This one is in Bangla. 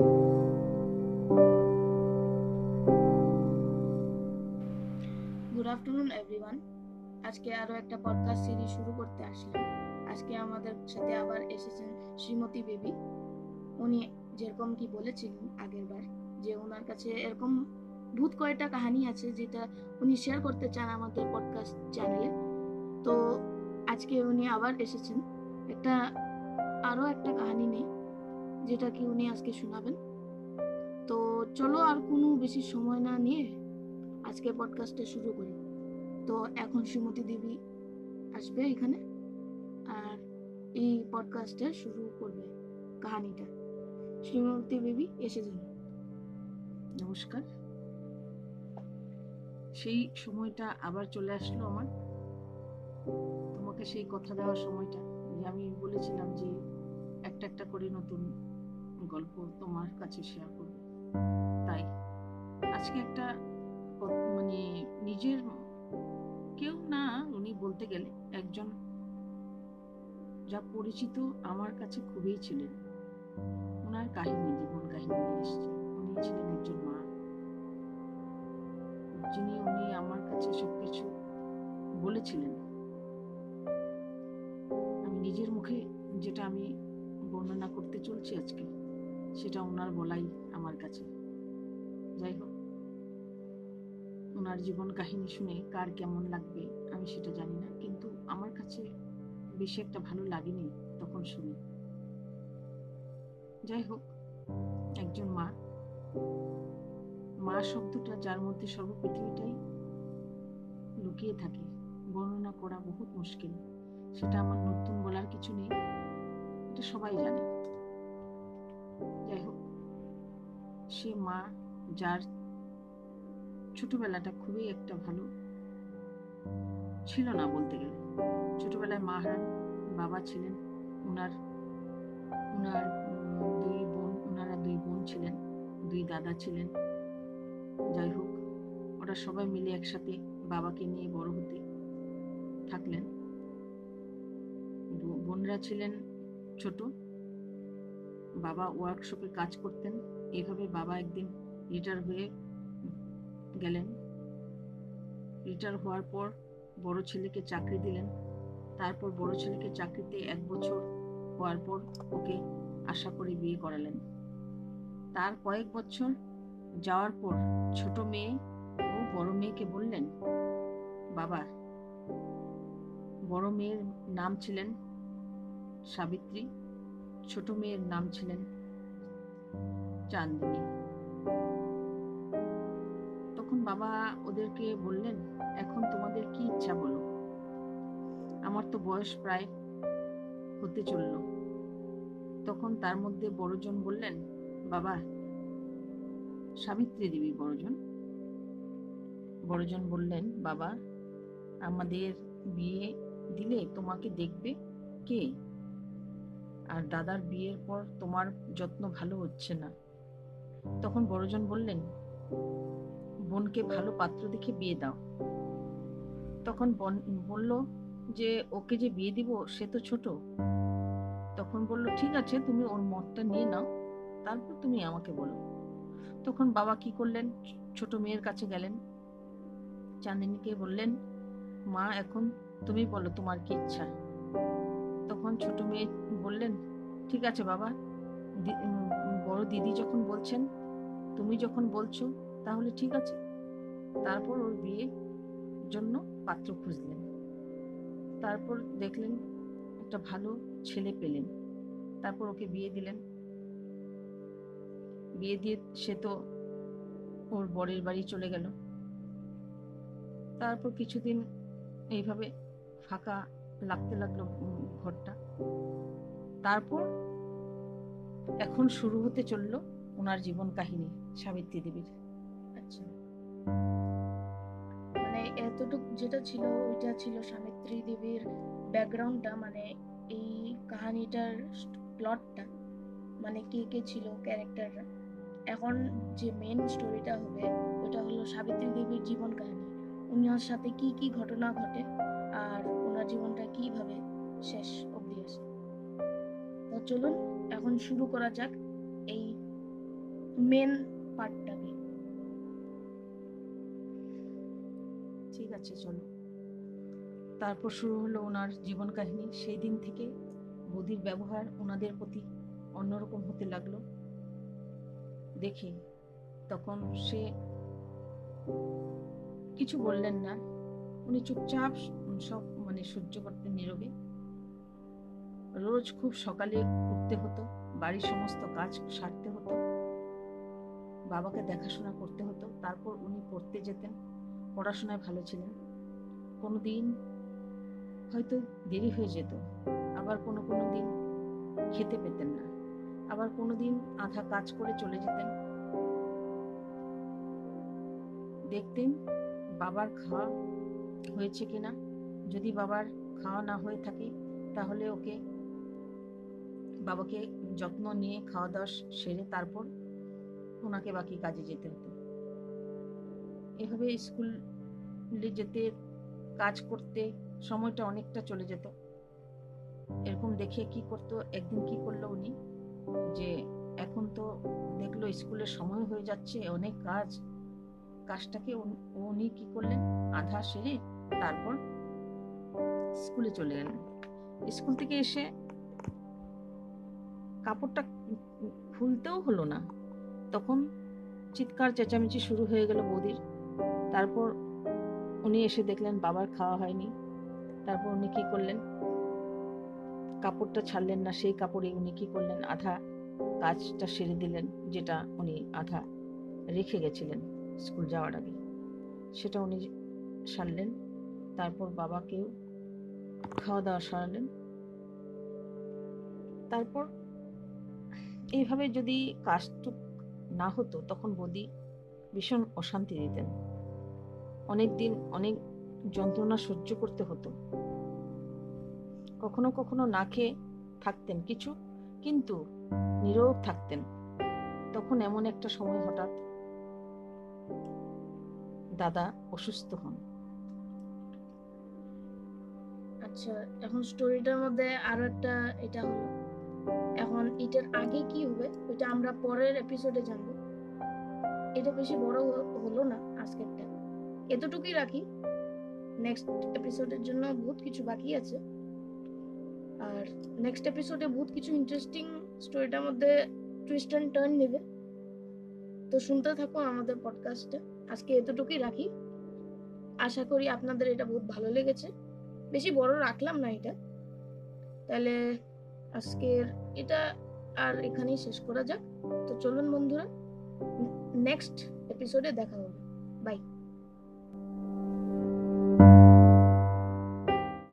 গুড আফটারনুন এভরিওয়ান আজকে আরও একটা পডকাস্ট সিরিজ শুরু করতে আসলাম। আজকে আমাদের সাথে আবার এসেছেন শ্রীমতী বেবি। উনি যেরকম কি বলেছিলেন আগের যে ওনার কাছে এরকম ভূত কয়েকটা কাহিনী আছে যেটা উনি শেয়ার করতে চান আমাদের পডকাস্ট চ্যানেলে তো আজকে উনি আবার এসেছেন। একটা আরও একটা কাহিনী নেই যেটা কি উনি আজকে শোনাবেন। তো চলো আর কোনো বেশি সময় না নিয়ে আজকে পডকাস্টে শুরু করি। তো এখন শ্রীমতী দেবী আসবে এখানে আর এই পডকাস্টে শুরু করবে কাহিনীটা। শ্রীমতী দেবী এসে যান নমস্কার। সেই সময়টা আবার চলে আসলো আমার। তোমাকে সেই কথা দেওয়ার সময়টা। আমি বলেছিলাম যে একটা একটা করে নতুন গল্প তোমার কাছে শেয়ার করব। তাই আজকে একটা মানে নিজের কেউ না উনি বলতে গেলে একজন যা পরিচিত আমার কাছে খুবই ছিলেন। ওনার কাহিনী, জীবন কাহিনী এসছে। উনি ছিলেন একজন মা। যিনি উনি আমার কাছে সবকিছু বলেছিলেন। আমি নিজের মুখে যেটা আমি বর্ণনা করতে চলছি আজকে সেটা ওনার বলাই আমার কাছে। যাই হোক, ওনার জীবন কাহিনী শুনে কার কেমন লাগবে আমি সেটা জানি না, কিন্তু আমার কাছে বেশি একটা ভালো লাগেনি তখন শুনে। যাই হোক, একজন মা। মা শব্দটা যার মধ্যে সর্ব পৃথিবীটাই লুকিয়ে থাকে, বর্ণনা করা বহুত মুশকিল। সেটা আমার নতুন বলার কিছু নেই, এটা সবাই জানে। যাই হোক, সে মা, যার ছোটবেলাটা খুবই একটা ভালো ছিল না বলতে গেলে। ছোটবেলায় মা হারান বাবা ছিলেন ওনার ওনার দুই বোন ওনারা দুই বোন ছিলেন, দুই দাদা ছিলেন। যাই হোক, ওরা সবাই মিলে একসাথে বাবাকে নিয়ে বড় হতে থাকলেন। বোনরা ছিলেন ছোট বাবা ওয়ার্কশপে কাজ করতেন। এভাবে বাবা একদিন রিটায়ার হয়ে গেলেন। রিটায়ার হওয়ার পর বড় ছেলেকে চাকরি দিলেন। তারপর বড় ছেলেকে চাকরিতে এক বছর হওয়ার পর ওকে আশা করে বিয়ে করালেন। তার কয়েক বছর যাওয়ার পর ছোট মেয়ে ও বড় মেয়েকে বললেন, বাবা, বড় মেয়ের নাম ছিলেন সাবিত্রী। ছোট মেয়ের নাম ছিলেন চাঁদনী তখন বাবা ওদেরকে বললেন, এখন তোমাদের কি ইচ্ছা বলো? আমার তো বয়স প্রায় হতে চলল। তখন তার মধ্যে বড়জন বললেন, বাবা, সাবিত্রী দেবী বড়জন। বড়জন বললেন, বাবা, আমাদের বিয়ে দিলে তোমাকে দেখবে কে? আর দাদার বিয়ের পর তোমার যত্ন ভালো হচ্ছে না। তখন বড়জন বললেন, বোনকে ভালো পাত্র দেখে বিয়ে দাও। তখন বোন বলল যে, ওকে যে বিয়ে দিব সে তো ছোট। তখন বলল, ঠিক আছে, তুমি ওর মতটা নিয়ে নাও, তারপর তুমি আমাকে বলো। তখন বাবা কি করলেন, ছোট মেয়ের কাছে গেলেন। চাঁদিনীকে বললেন, মা, এখন তুমি বলো তোমার কি ইচ্ছা? তখন ছোট মেয়ে বললেন, ঠিক আছে বাবা বড় দিদি যখন বলছেন, তুমি যখন বলছো, তাহলে ঠিক আছে। তারপর ওর বিয়ে জন্য পাত্র খুঁজলেন। তারপর দেখলেন একটা ভালো ছেলে পেলেন। তারপর ওকে বিয়ে দিলেন। বিয়ে দিয়ে সে তো ওর বরের বাড়ি চলে গেল। তারপর কিছুদিন এইভাবে ফাঁকা লাগতে লাগল ঘরটা। তারপর এখন শুরু হতে চলল ওনার জীবন কাহিনী, সাবিত্রী দেবীর। আচ্ছা। মানে এতটুক যেটা ছিল, ওইটা ছিল সাবিত্রী দেবীর ব্যাকগ্রাউন্ডটা মানে এই কাহিনীটার প্লটটা মানে কে কে ছিল ক্যারেক্টাররা এখন যে মেন স্টোরিটা হবে, ওটা হলো সাবিত্রী দেবীর জীবন কাহিনী। ওনার সাথে কি কি ঘটনা ঘটে, আর জীবনটা কীভাবে শেষ অবধি আসে তো চলুন, এখন শুরু করা যাক এই মেন পার্টটাকে ঠিক আছে, চলো। তারপর শুরু হলো ওনার জীবন কাহিনী। সেই দিন থেকে বৌদির ব্যবহার ওনাদের প্রতি অন্যরকম হতে লাগল। দেখে, তখন সে কিছু বললেন না। উনি চুপচাপ, সব মানে সহ্য করতেন নীরবে। রোজ খুব সকালে উঠতে হতো, বাড়ির সমস্ত কাজ সারতে হতো। বাবাকে দেখাশোনা করতে হতো, তারপর উনি পড়তে যেতেন, পড়াশোনায় ভালো ছিলেন। কোনো দিন হয়তো দেরি হয়ে যেত, আবার কোনো কোনো দিন খেতে পেতেন না, আবার কোনো দিন আধা কাজ করে চলে যেতেন। দেখতেন বাবার খাওয়া হয়েছে কিনা যদি বাবার খাওয়া না হয়ে থাকে, তাহলে ওকে, বাবাকে যত্ন নিয়ে খাওয়া দাওয়া সেরে তারপর ওনাকে বাকি কাজে যেতে হতো। এভাবে স্কুলে যেতে, কাজ করতে সময়টা অনেকটা চলে যেত। এরকম দেখে কি করতো, একদিন কি করল উনি? যে এখন তো দেখল স্কুলের সময় হয়ে যাচ্ছে, অনেক কাজ। কাজটাকে উনি কি করলেন? আধা সেরে তারপর স্কুলে চলে গেলেন। স্কুল থেকে এসে কাপড়টা খুলতেও হলো না। তখন চিৎকার, চেঁচামেচি শুরু হয়ে গেল বৌদির। তারপর উনি এসে দেখলেন বাবার খাওয়া হয়নি। তারপর উনি কি করলেন? কাপড়টা ছাড়লেন না, সেই কাপড়ে উনি কি করলেন? আধা কাজটা সেরে দিলেন, যেটা উনি আধা রেখে গেছিলেন স্কুল যাওয়ার আগে। সেটা উনি সারলেন। তারপর বাবাকেও খাওয়া দাওয়া সারালেন। তারপর এইভাবে যদি কাজটুক না হতো, তখন বৌদি ভীষণ অশান্তি দিতেন। অনেক দিন অনেক যন্ত্রণা সহ্য করতে হতো। কখনো কখনো না খেয়ে থাকতেন কিছু, কিন্তু নীরব থাকতেন। তখন এমন একটা সময় হঠাৎ দাদা অসুস্থ হন। আচ্ছা এখন স্টোরিটার মধ্যে আরও একটা এটা হলো। এখন এটার আগে কি হবে, ওইটা আমরা পরের এপিসোডে জানব। এটা বেশি বড় হলো না আজকেরটা। এতটুকুই রাখি। নেক্সট এপিসোডের জন্য বহুত কিছু বাকি আছে। আর নেক্সট এপিসোডে বহুত কিছু ইন্টারেস্টিং স্টোরিটার মধ্যে টুইস্ট অ্যান্ড টার্ন নেবে। তো শুনতে থাকো আমাদের পডকাস্টে আজকে এতটুকুই রাখি। আশা করি আপনাদের এটা বহুত ভালো লেগেছে। বেশি বড় রাখলাম না এটা। তাহলে আজকের এটা আর এখানেই শেষ করা যাক। তো চলুন বন্ধুরা নেক্সট এপিসোডে দেখা হবে।